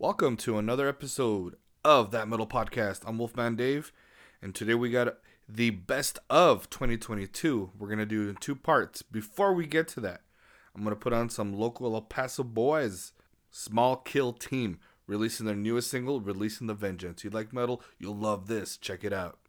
Welcome to another episode of That Metal Podcast. I'm Wolfman Dave, and today we got the best of 2022. We're going to do in two parts. Before we get to that, I'm going to put on some local El Paso boys, Small Kill Team, releasing their newest single, Releasing the Vengeance. You like metal? You'll love this. Check it out.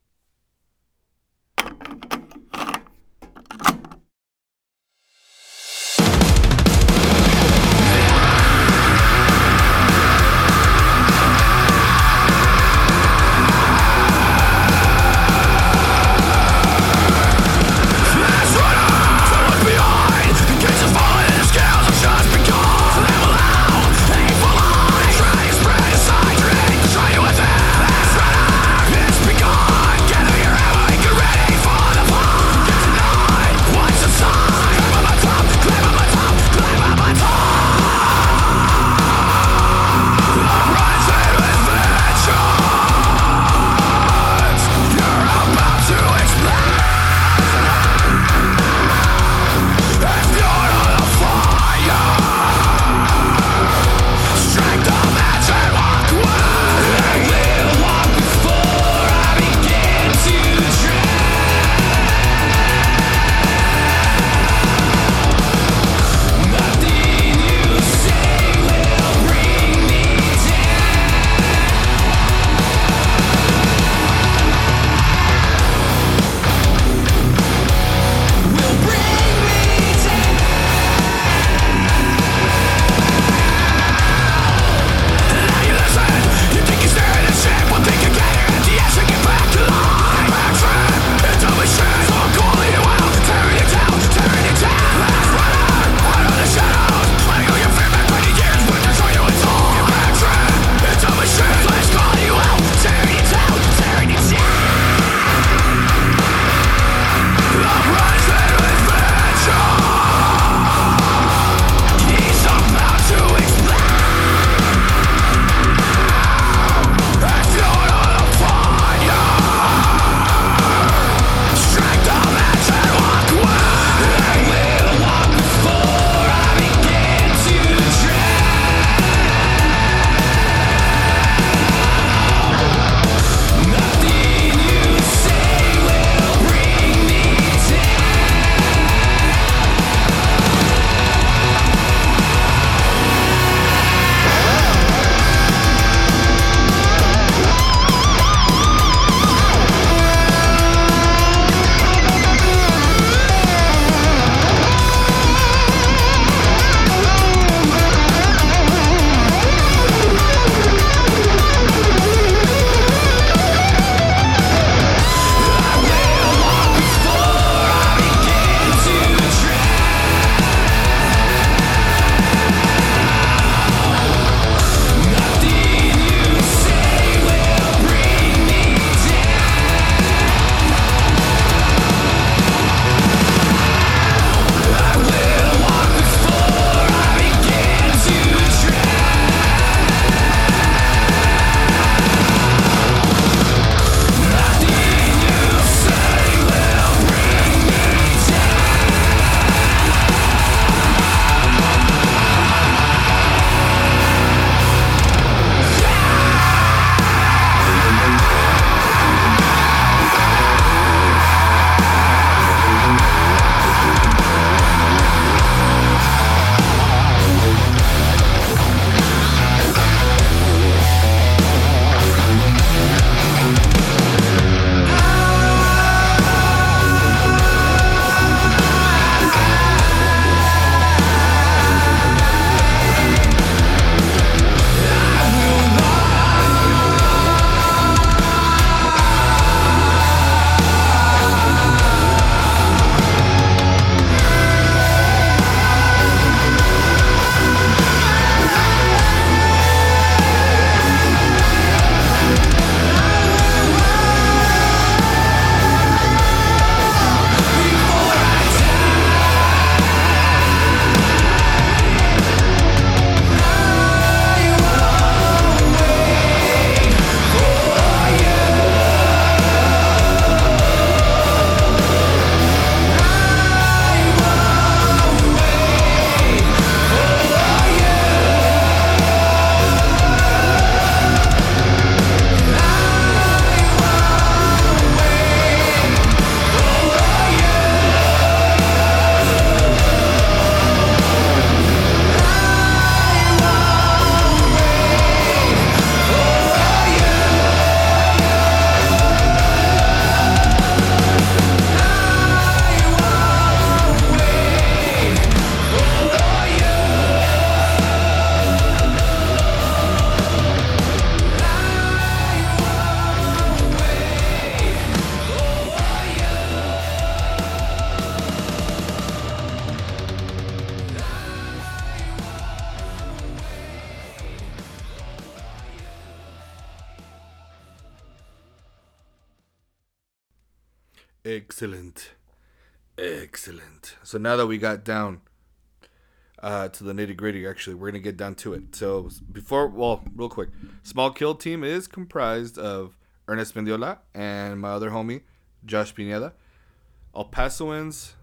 Excellent. Excellent. So now that we got down uh, to the nitty gritty, actually, we're going to get down to it. So before, well, real quick Small Kill Team is comprised of Ernest Mendiola and my other homie, Josh Pineda. El Pasoans,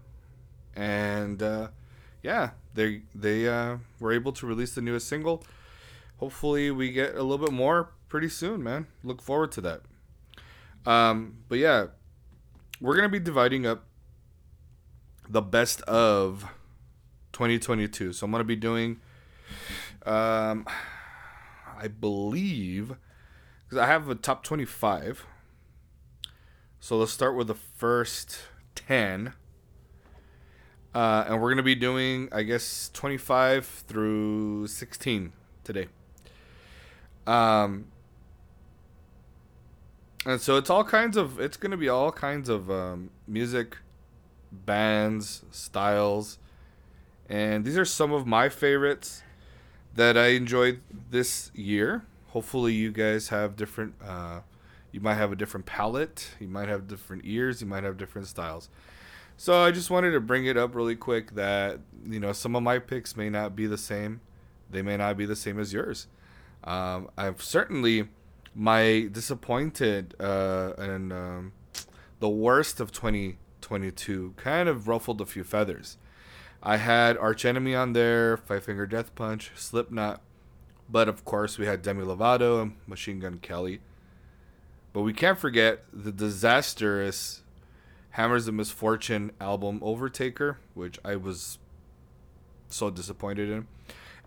and uh, yeah, they they uh, were able to release the newest single. Hopefully, we get a little bit more pretty soon, man. Look forward to that. Um, but yeah, we're gonna be dividing up the best of 2022. So I'm gonna be doing, um, I believe, because I have a top 25. So let's start with the first 10. Uh, and we're going to be doing, I guess, 25 through 16 today. Um, and so it's all kinds of, it's going to be all kinds of um, music, bands, styles. And these are some of my favorites that I enjoyed this year. Hopefully, you guys have different. Uh, you might have a different palette. You might have different ears. You might have different styles. So I just wanted to bring it up really quick that you know some of my picks may not be the same. They may not be the same as yours. Um, I've certainly my disappointed uh, and um, the worst of 2022 kind of ruffled a few feathers. I had Arch Enemy on there, Five Finger Death Punch, Slipknot, but of course we had Demi Lovato and Machine Gun Kelly. But we can't forget the disastrous Hammers of Misfortune album Overtaker, which I was so disappointed in.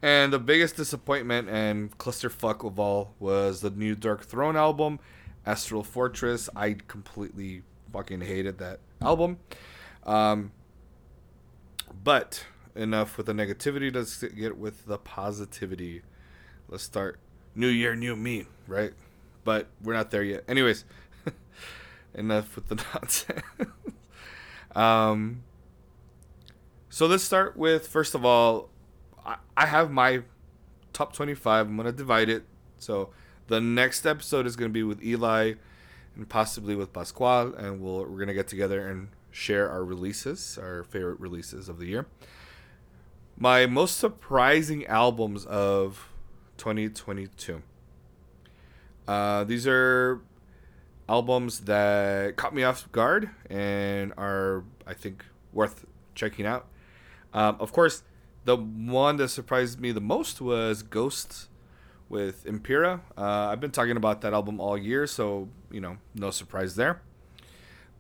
And the biggest disappointment and clusterfuck of all was the new Darkthrone album, Astral Fortress. I completely fucking hated that album. Um, but enough with the negativity. Let's get with the positivity. Let's start. New year, new me, right? But we're not there yet. Anyways, enough with the nonsense. um, so let's start with first of all, I, have my top 25. I'm going to divide it. So the next episode is going to be with Eli and possibly with Pascual, and we'll, we're going to get together and share our releases, our favorite releases of the year. My most surprising albums of 2022. Uh, these are albums that caught me off guard and are, I think, worth checking out. Um, of course, the one that surprised me the most was Ghosts with Impera. Uh, I've been talking about that album all year, so, you know, no surprise there.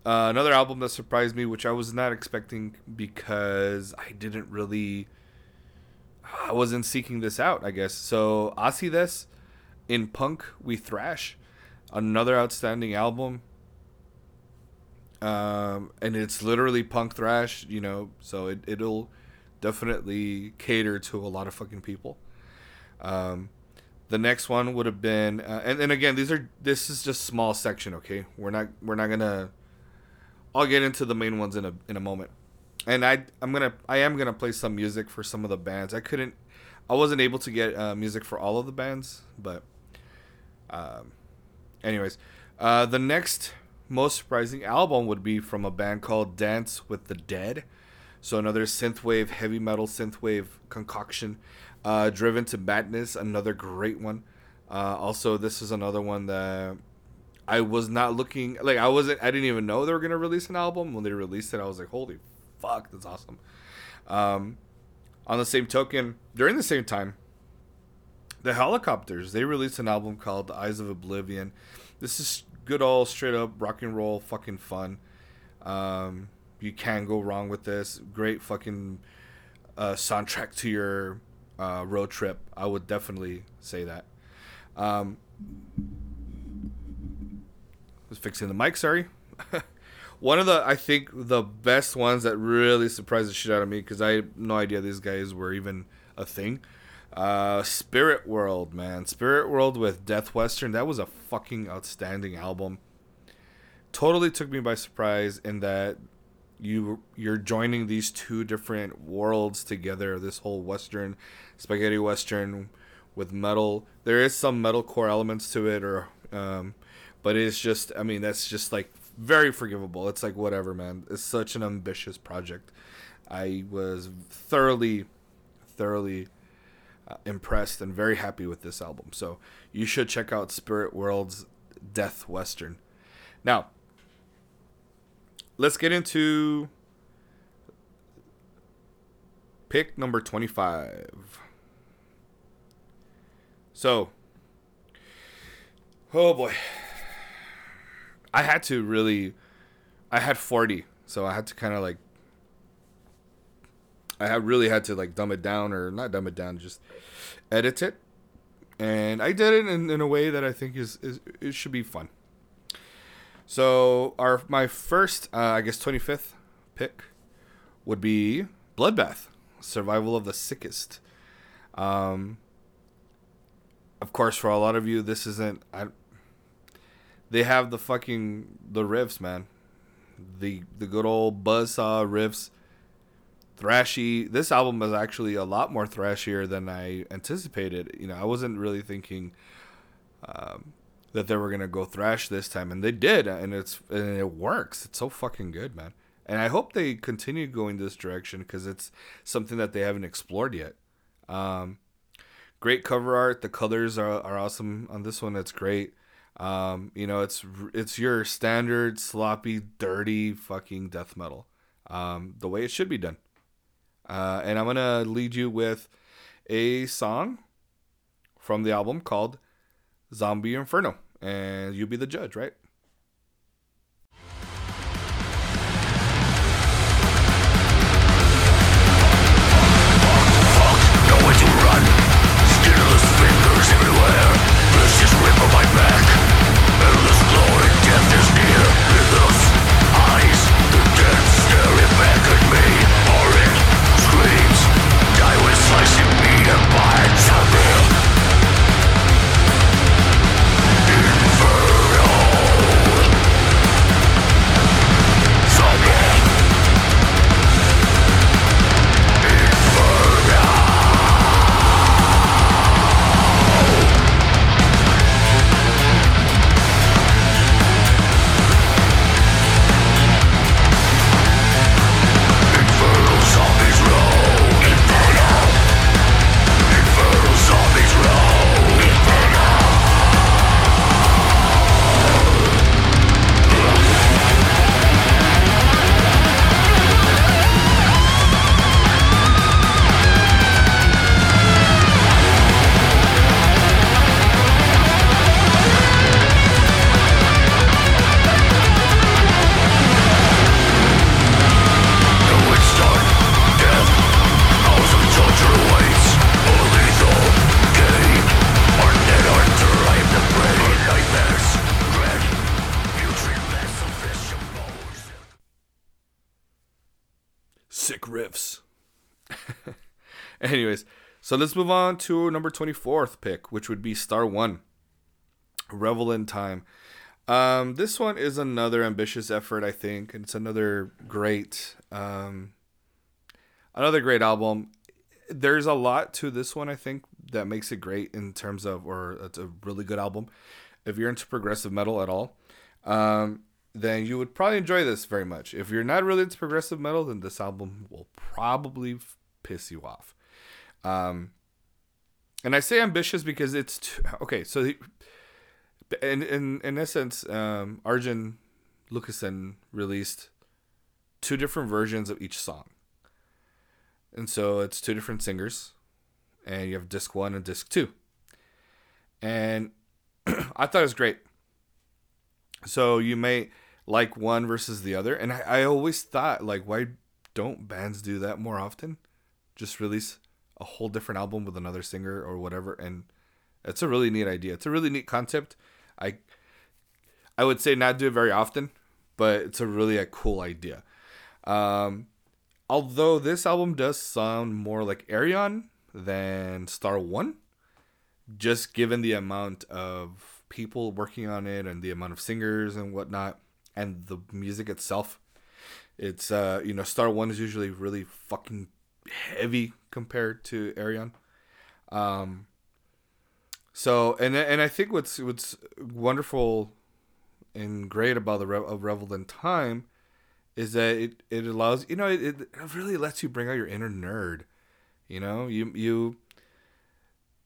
Uh, another album that surprised me, which I was not expecting because I didn't really, I wasn't seeking this out, I guess. So, Acides in Punk We Thrash another outstanding album. Um, and it's literally punk thrash, you know, so it, it'll definitely cater to a lot of fucking people. Um, the next one would have been, uh, and, again, these are this is just small section, okay? We're not we're not gonna. I'll get into the main ones in a in a moment, and I I'm gonna I am gonna play some music for some of the bands. I couldn't, I wasn't able to get uh, music for all of the bands, but um, anyways, uh, the next most surprising album would be from a band called Dance with the Dead. So another synthwave, heavy metal synthwave concoction, uh, driven to madness. Another great one. Uh, also, this is another one that I was not looking like. I wasn't. I didn't even know they were gonna release an album. When they released it, I was like, "Holy fuck, that's awesome." Um, on the same token, during the same time, the Hellacopters they released an album called the eyes of oblivion this is good old straight up rock and roll fucking fun um, you can't go wrong with this great fucking uh, soundtrack to your uh, road trip i would definitely say that um, was fixing the mic sorry one of the i think the best ones that really surprised the shit out of me because i had no idea these guys were even a thing uh, Spirit World, man. Spirit World with Death Western. That was a fucking outstanding album. Totally took me by surprise in that you you're joining these two different worlds together. This whole Western, spaghetti Western, with metal. There is some metalcore elements to it, or um, but it's just I mean that's just like very forgivable. It's like whatever, man. It's such an ambitious project. I was thoroughly, thoroughly uh, impressed and very happy with this album. So you should check out Spirit World's Death Western. Now, let's get into pick number 25. So, oh boy. I had to really I had 40, so I had to kind of like I had really had to like dumb it down or not dumb it down, just edit it. And I did it in, in a way that I think is, is it should be fun. So our my first uh, I guess 25th pick would be Bloodbath, Survival of the Sickest. Um of course for a lot of you this isn't I they have the fucking the riffs, man. The the good old buzzsaw riffs. Thrashy. This album is actually a lot more thrashier than I anticipated. You know, I wasn't really thinking um, that they were gonna go thrash this time, and they did, and it's and it works. It's so fucking good, man. And I hope they continue going this direction because it's something that they haven't explored yet. Um, great cover art. The colors are, are awesome on this one. It's great. Um, you know, it's it's your standard sloppy, dirty fucking death metal, um, the way it should be done. Uh, and I'm gonna lead you with a song from the album called "Zombie Inferno," and you be the judge, right? So let's move on to number 24th pick, which would be Star One. Revel in Time. Um, this one is another ambitious effort, I think, and it's another great, um, another great album. There's a lot to this one, I think, that makes it great in terms of, or it's a really good album. If you're into progressive metal at all, um, then you would probably enjoy this very much. If you're not really into progressive metal, then this album will probably piss you off. Um, and I say ambitious because it's too, okay. So, the, in in in essence, um, Arjen Lucassen released two different versions of each song, and so it's two different singers, and you have disc one and disc two. And I thought it was great. So you may like one versus the other, and I, I always thought like, why don't bands do that more often? Just release a whole different album with another singer or whatever and it's a really neat idea it's a really neat concept i i would say not do it very often but it's a really a cool idea um although this album does sound more like Ayreon than Star One, just given the amount of people working on it and the amount of singers and whatnot, and the music itself. It's uh you know Star One is usually really fucking heavy compared to Ayreon. Um, so and and I think what's what's wonderful and great about the Re- of Revel in Time is that it, it allows you know it, it really lets you bring out your inner nerd. You know, you you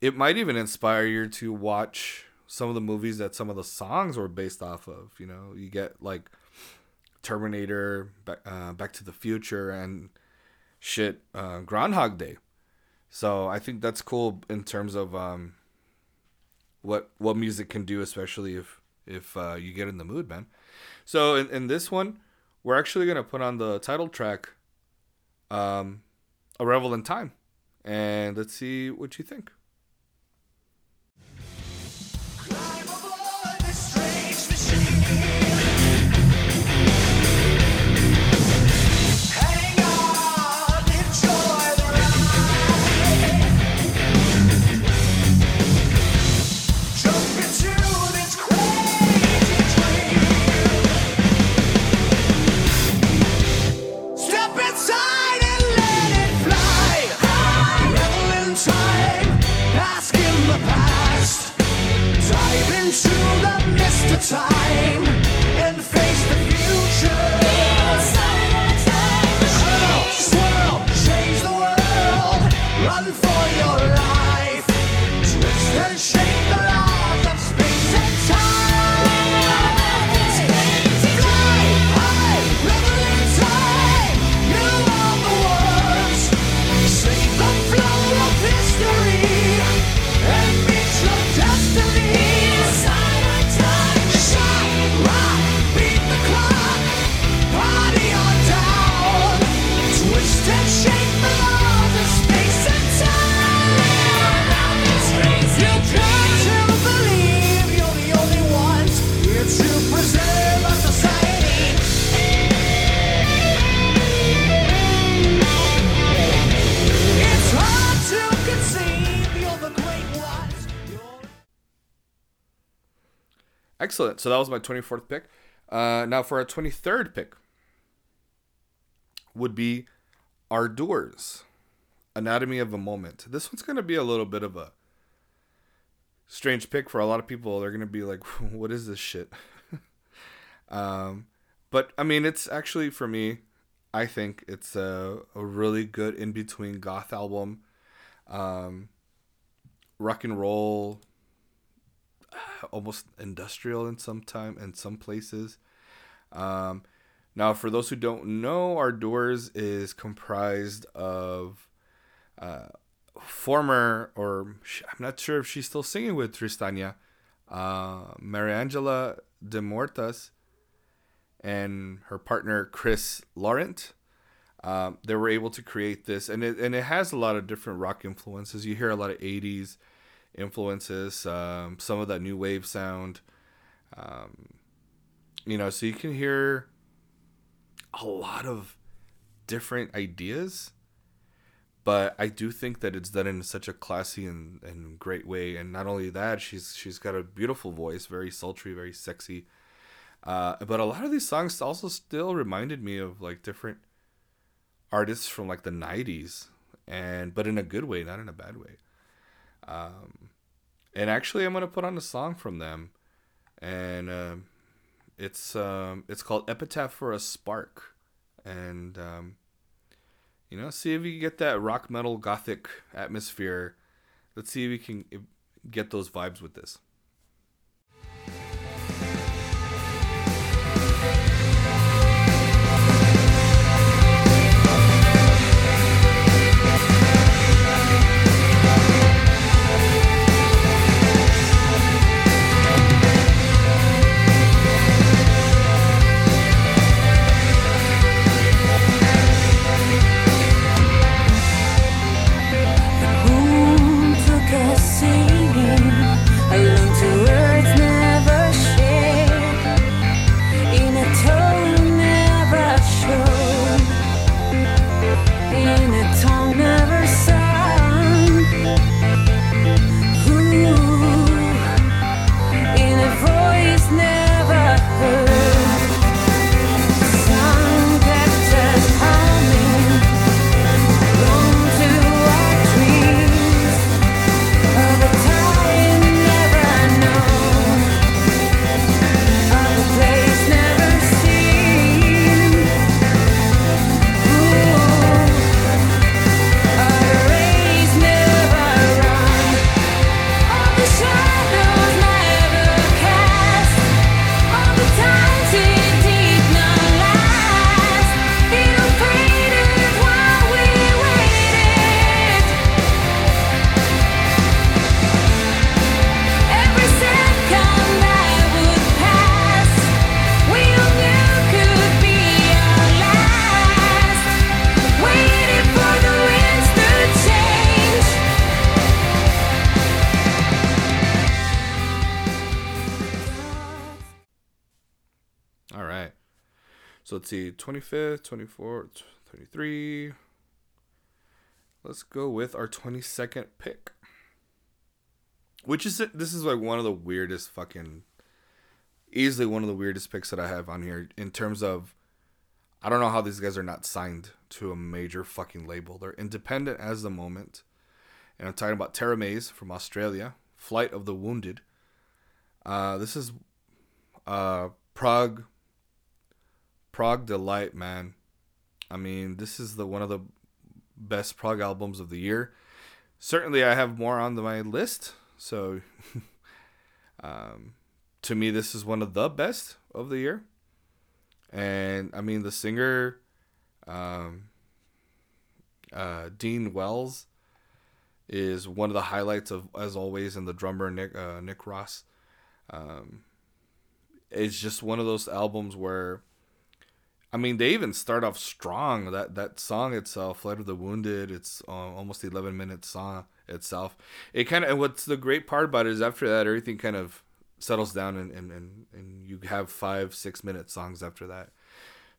it might even inspire you to watch some of the movies that some of the songs were based off of. You know, you get like Terminator, Back, uh, Back to the Future, and shit, uh, Groundhog Day. So I think that's cool in terms of um, what what music can do, especially if if uh, you get in the mood, man. So in, in this one, we're actually gonna put on the title track, um, "A Revel in Time," and let's see what you think. Excellent. So that was my 24th pick. Uh, now for our 23rd pick would be Ardours, Anatomy of a Moment. This one's going to be a little bit of a strange pick for a lot of people. They're going to be like, what is this shit? um, but I mean, it's actually for me, I think it's a, a really good in between goth album. Um, rock and roll almost industrial in some time in some places. Um, now, for those who don't know, Ardours is comprised of uh, former, or I'm not sure if she's still singing with Tristania, uh, Mariangela Demurtas, and her partner Chris Laurent. Um, they were able to create this, and it and it has a lot of different rock influences. You hear a lot of '80s influences, um, some of that new wave sound. Um, you know, so you can hear a lot of different ideas, but I do think that it's done in such a classy and, and great way. And not only that, she's she's got a beautiful voice, very sultry, very sexy. Uh, but a lot of these songs also still reminded me of like different artists from like the 90s and but in a good way not in a bad way um, and actually, I'm gonna put on a song from them, and uh, it's um, it's called "Epitaph for a Spark," and um, you know, see if you can get that rock metal gothic atmosphere. Let's see if we can get those vibes with this. So let's see, 25th, 24th, 33. Let's go with our 22nd pick. Which is this is like one of the weirdest fucking easily one of the weirdest picks that I have on here in terms of I don't know how these guys are not signed to a major fucking label. They're independent as the moment. And I'm talking about Teramaze from Australia, Flight of the Wounded. Uh, this is uh, Prog Prog Delight, man. I mean, this is the one of the best prog albums of the year. Certainly, I have more on my list. So, um, to me, this is one of the best of the year. And I mean, the singer, um, uh, Dean Wells, is one of the highlights of, as always, and the drummer Nick uh, Nick Ross. Um, it's just one of those albums where I mean, they even start off strong. That that song itself, "Flight of the Wounded," it's uh, almost eleven minute song itself. It kind of what's the great part about it is after that, everything kind of settles down and and, and, and you have five six minute songs after that.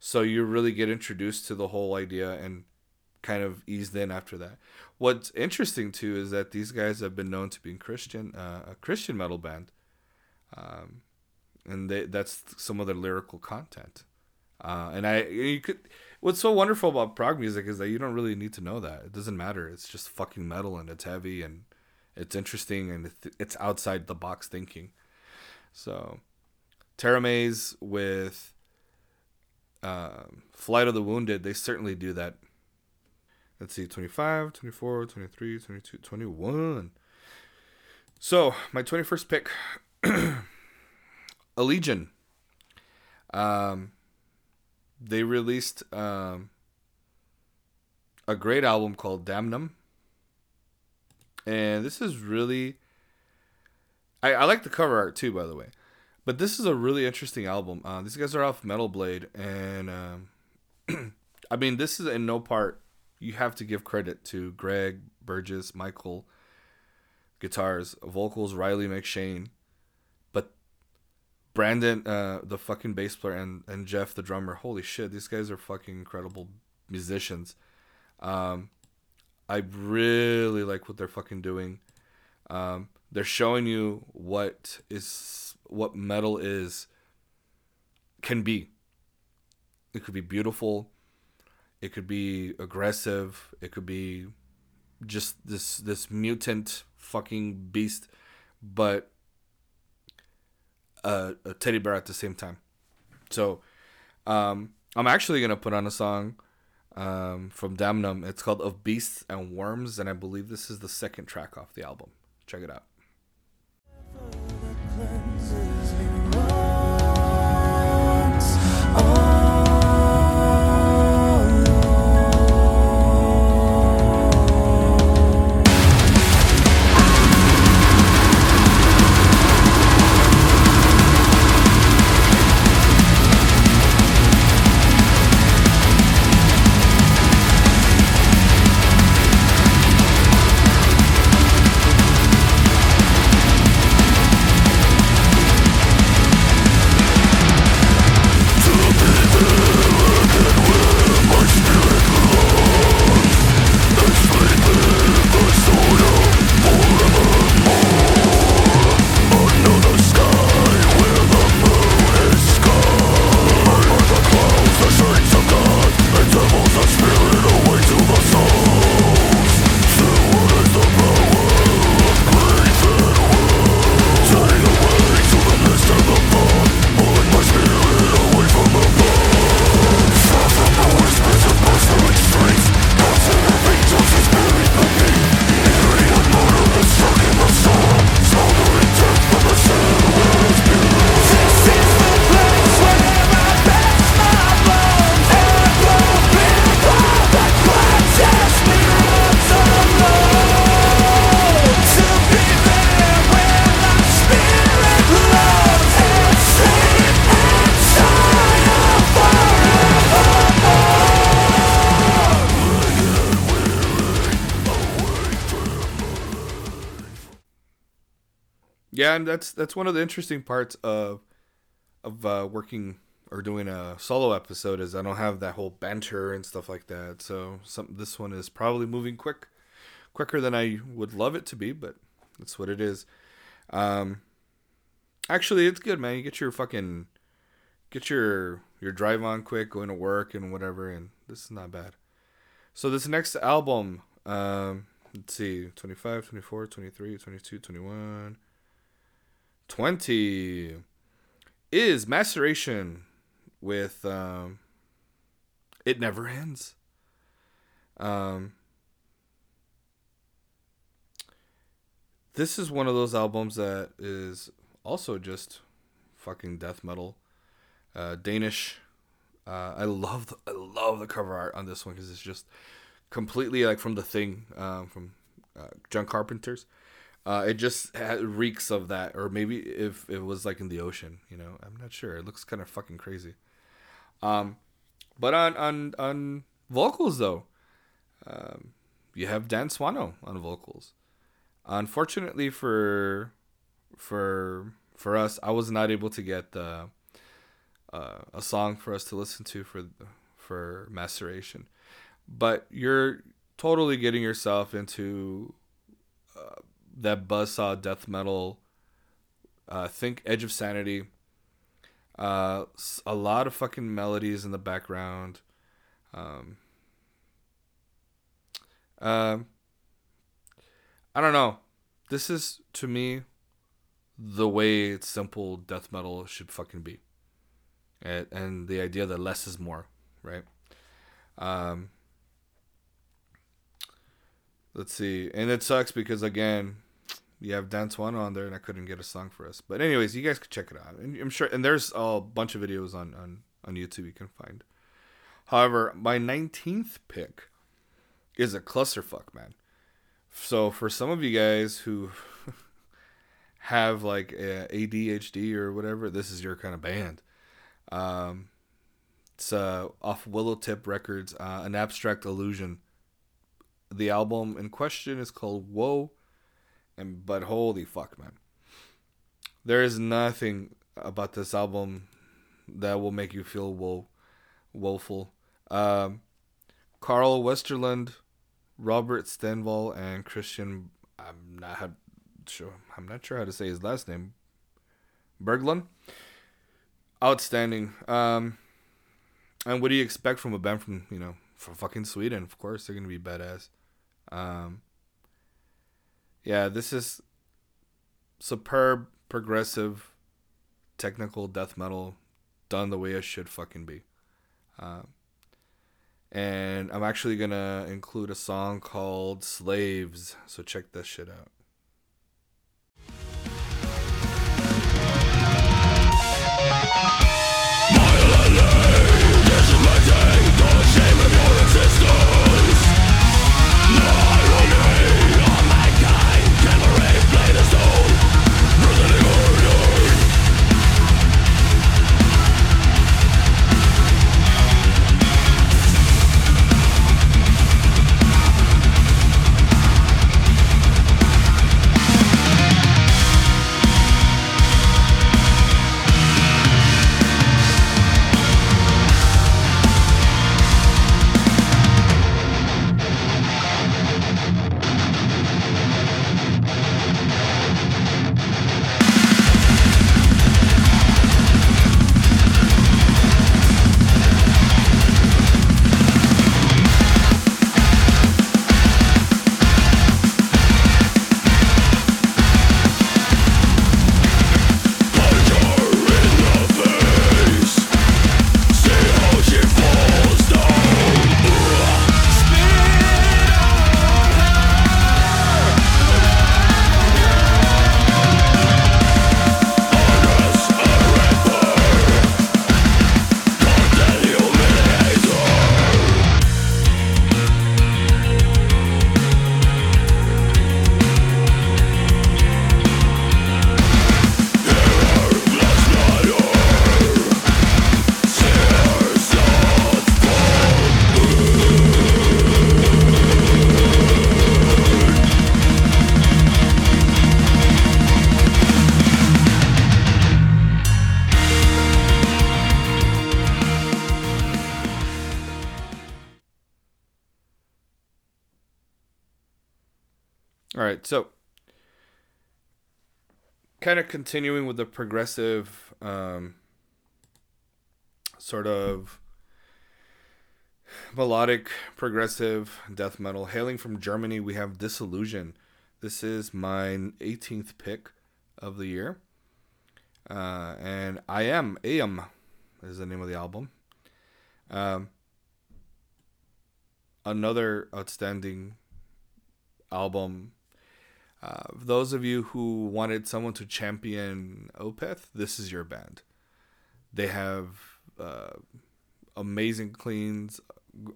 So you really get introduced to the whole idea and kind of eased in after that. What's interesting too is that these guys have been known to be Christian, uh, a Christian metal band, um, and they, that's some of their lyrical content. Uh, and I, you could. What's so wonderful about prog music is that you don't really need to know that. It doesn't matter. It's just fucking metal and it's heavy and it's interesting and it's outside the box thinking. So, Teramaze with uh, Flight of the Wounded, they certainly do that. Let's see, 25, 24, 23, 22, 21. So, my 21st pick, Allegaeon. Um, they released um, a great album called Damnum. And this is really. I, I like the cover art too, by the way. But this is a really interesting album. Uh, these guys are off Metal Blade. And um, I mean, this is in no part. You have to give credit to Greg, Burgess, Michael, guitars, vocals, Riley McShane. Brandon, uh, the fucking bass player, and and Jeff, the drummer. Holy shit, these guys are fucking incredible musicians. Um, I really like what they're fucking doing. Um, they're showing you what is what metal is can be. It could be beautiful. It could be aggressive. It could be just this this mutant fucking beast, but a, a teddy bear at the same time. So um, I'm actually gonna put on a song um, from Damnum. It's called "Of Beasts and Worms," and I believe this is the second track off the album. Check it out. And that's that's one of the interesting parts of of uh, working or doing a solo episode is I don't have that whole banter and stuff like that. So some this one is probably moving quick, quicker than I would love it to be, but that's what it is. Um, actually, it's good, man. You get your fucking get your your drive on quick, going to work and whatever, and this is not bad. So this next album, um, let's see, 25, 24, 23, 22, 21, 20 is Maceration with um, It Never Ends. Um, this is one of those albums that is also just fucking death metal. Uh, Danish. Uh, I love the, I love the cover art on this one because it's just completely like from the thing um, from uh, John Carpenter's. Uh, it just reeks of that, or maybe if it was like in the ocean, you know, I'm not sure. It looks kind of fucking crazy. Um, but on on on vocals though, um, you have Dan Swano on vocals. Unfortunately for for for us, I was not able to get the uh, a song for us to listen to for for maceration. But you're totally getting yourself into uh, that buzzsaw death metal. Uh, think Edge of Sanity. Uh, a lot of fucking melodies in the background. Um, um, I don't know. This is to me the way simple death metal should fucking be, and, and the idea that less is more, right? Um, let's see, and it sucks because again, you have Dan Swano on there, and I couldn't get a song for us. But anyways, you guys could check it out, and I'm sure, and there's a bunch of videos on on on YouTube you can find. However, my 19th pick is a clusterfuck, man. So for some of you guys who have like ADHD or whatever, this is your kind of band. Um, it's uh, off Willowtip Records, uh, an abstract illusion. The album in question is called Woe, and but holy fuck, man, there is nothing about this album that will make you feel woe, woeful. Um, Carl Westerlund, Robert Stenval, and Christian. I'm not sure. I'm not sure how to say his last name. Berglund. Outstanding. Um, and what do you expect from a band from you know from fucking Sweden? Of course, they're gonna be badass. Um, yeah, this is superb, progressive, technical death metal done the way it should fucking be. Um, and I'm actually gonna include a song called "Slaves," so check this shit out. Kind of continuing with the progressive um, sort of melodic progressive death metal. Hailing from germany we have disillusion this is my 18th pick of the year. Uh, and i am am is the name of the album. Um, another outstanding album uh, those of you who wanted someone to champion opeth this is your band they have uh, amazing cleans,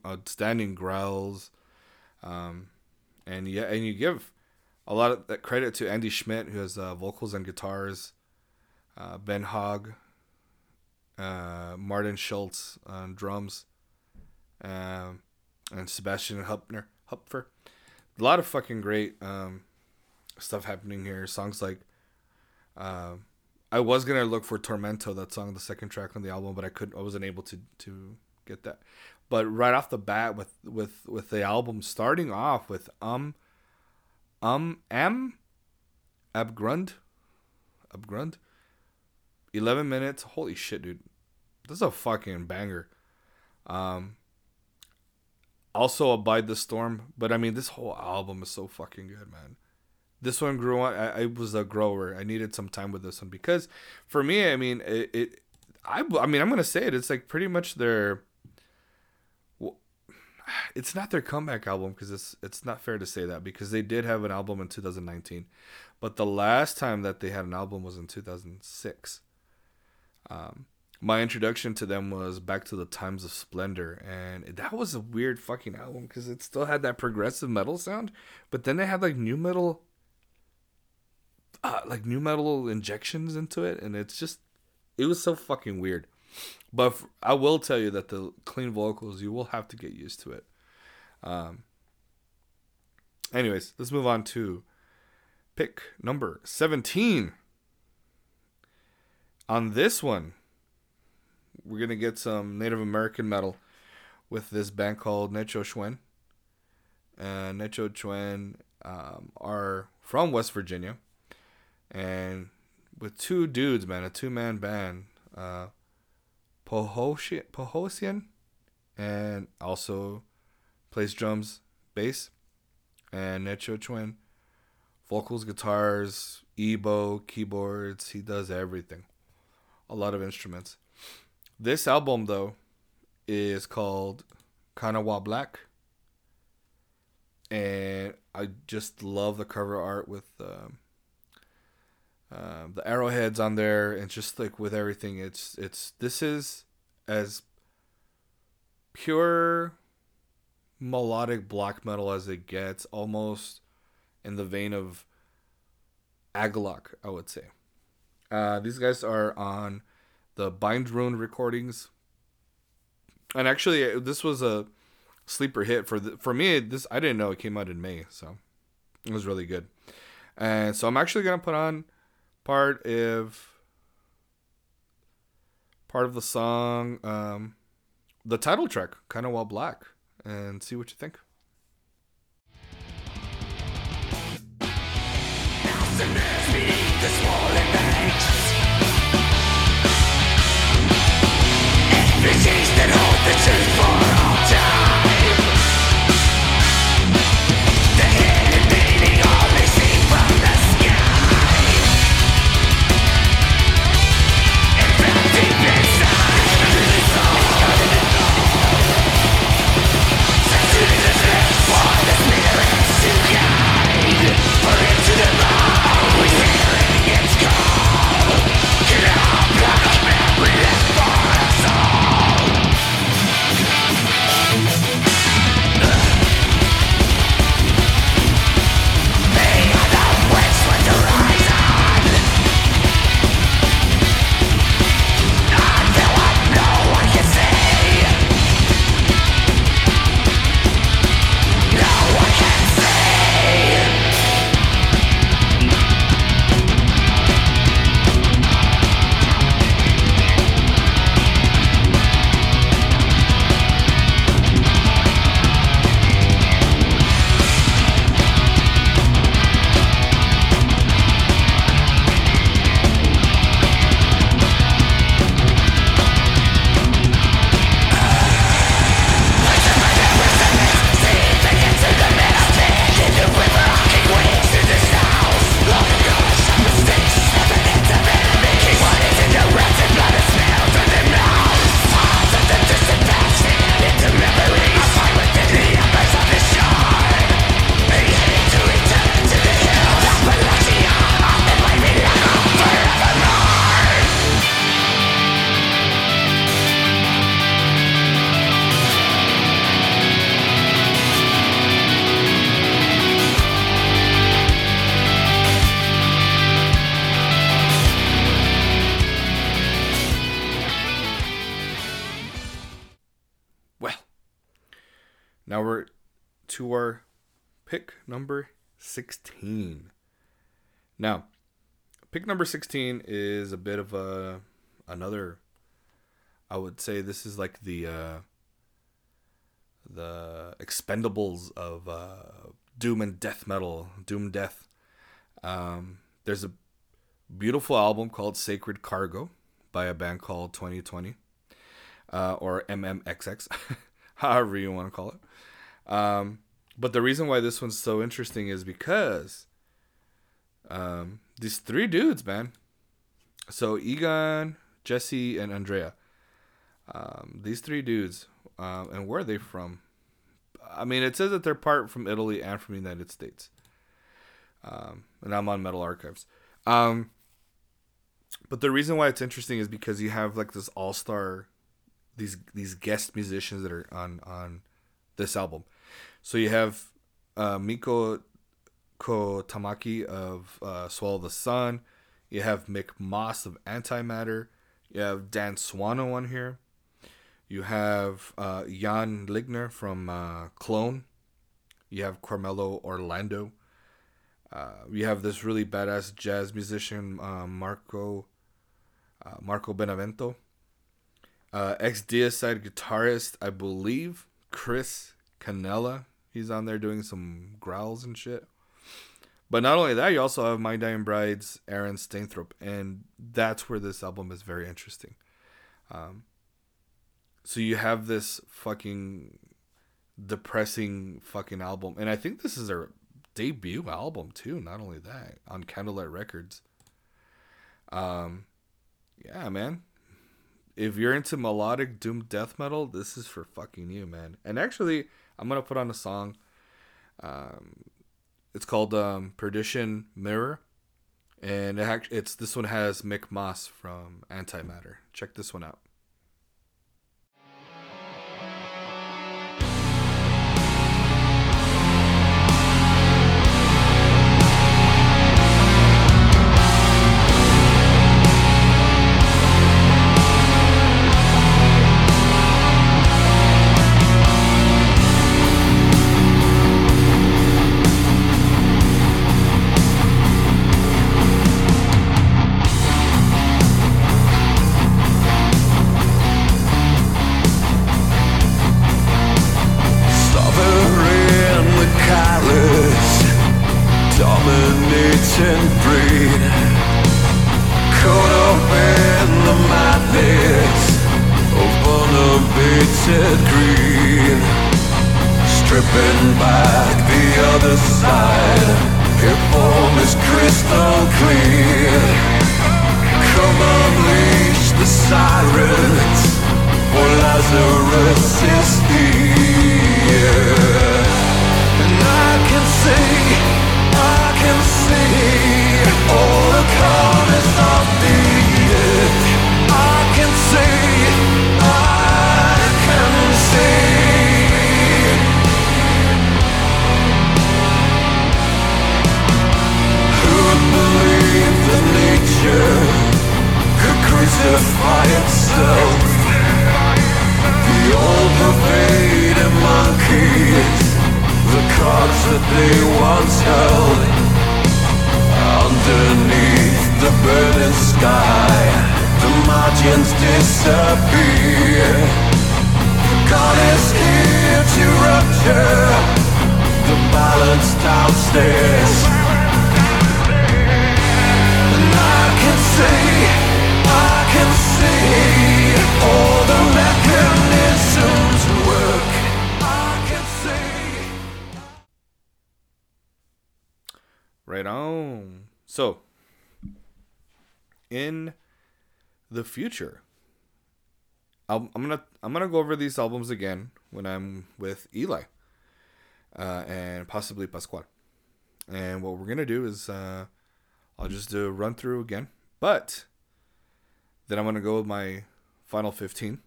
outstanding growls, um, and yeah, and you give a lot of that credit to Andy Schmidt, who has uh, vocals and guitars, uh, Ben Haugg, uh, Martin Schulz on drums, um, and Sebastian Hupner, Hupfer. A lot of fucking great um, stuff happening here. Songs like. Uh, I was gonna look for Tormento, that song, the second track on the album, but I couldn't. I wasn't able to to get that. But right off the bat, with with with the album starting off with um, um, am, Abgrund, Abgrund, eleven minutes. Holy shit, dude, this is a fucking banger. Um. Also, Abide the Storm, but I mean, this whole album is so fucking good, man this one grew on. I, I, was a grower. I needed some time with this one because, for me, I mean, it. it I, I mean, I'm gonna say it. It's like pretty much their. It's not their comeback album because it's it's not fair to say that because they did have an album in 2019, but the last time that they had an album was in 2006. Um, my introduction to them was back to the times of splendor and that was a weird fucking album because it still had that progressive metal sound but then they had like nu metal uh, like nu metal injections into it, and it's just it was so fucking weird. But I will tell you that the clean vocals, you will have to get used to it. Um. Anyways, let's move on to pick number seventeen. On this one, we're gonna get some Native American metal with this band called Nechochwen. Uh, Nechochwen um, are from West Virginia and with two dudes, man, a two man band, uh, Pohosian, and also plays drums, bass, and Nechochwen, vocals, guitars, EBow, keyboards. He does everything, a lot of instruments. This album, though, is called Kanawha Black, and I just love the cover art with. Um, um, the arrowheads on there, and just like with everything, it's it's this is as pure melodic black metal as it gets, almost in the vein of Agalloch, I would say. Uh, these guys are on the Bindrune recordings, and actually, this was a sleeper hit for the, for me. This I didn't know it came out in May, so it was really good. And so I'm actually gonna put on part of part of the song, um, the title track, Kanawha Black, and see what you think. The hear it gets cold. 16. Now, pick number 16 is a bit of a another I would say this is like the uh the expendables of uh doom and death metal, doom death. Um there's a beautiful album called Sacred Cargo by a band called 2020 uh, or MMXX, however you want to call it. Um, but the reason why this one's so interesting is because um, these three dudes, man. So Egon, Jesse, and Andrea. Um, these three dudes, um, and where are they from? I mean, it says that they're part from Italy and from the United States. Um, and I'm on Metal Archives. Um, but the reason why it's interesting is because you have like this all star, these these guest musicians that are on on this album. So you have uh, Mikko Kotamäki of uh, Swallow the Sun. You have Mick Moss of Antimatter. You have Dan Swano on here. You have uh, Jan Ligner from uh, Clone. You have Carmelo Orlando. Uh, you have this really badass jazz musician, uh, Marco uh, Marco Benevento. Uh, ex Deicide guitarist, I believe, Chris Canella. He's on there doing some growls and shit. But not only that, you also have My Dying Bride's Aaron Stainthorpe, and that's where this album is very interesting. Um, so you have this fucking depressing fucking album, and I think this is their debut album too. Not only that, on Candlelight Records. Um, yeah, man. If you're into melodic doom death metal, this is for fucking you, man. And actually, I'm gonna put on a song. Um, it's called um, Perdition Mirror, and it it's this one has Mick Moss from Antimatter. Check this one out. Stripping back the other side, your form is crystal clear. Come unleash the sirens, for Lazarus is here. And I can see, I can see all the corners crucify itself? The all-pervading monkeys, the cards that they once held, underneath the burning sky, the margins disappear. God is here to rupture the balance downstairs. So, in the future, I'm gonna I'm gonna go over these albums again when I'm with Eli, uh, and possibly Pascual. And what we're gonna do is uh, I'll just do a run through again, but then I'm gonna go with my final fifteen.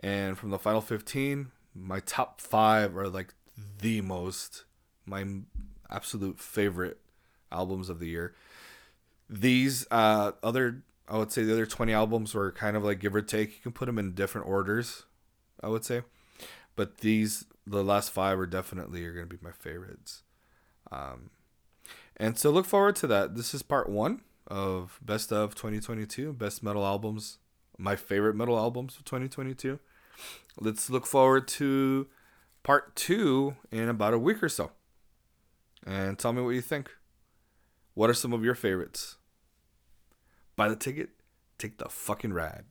And from the final fifteen, my top five are like the most my absolute favorite albums of the year. These uh, other, I would say, the other twenty albums were kind of like give or take. You can put them in different orders, I would say, but these the last five are definitely are gonna be my favorites. Um, and so look forward to that. This is part one of best of 2022, best metal albums, my favorite metal albums of 2022. Let's look forward to part two in about a week or so. And tell me what you think. What are some of your favorites? Buy the ticket, take the fucking ride.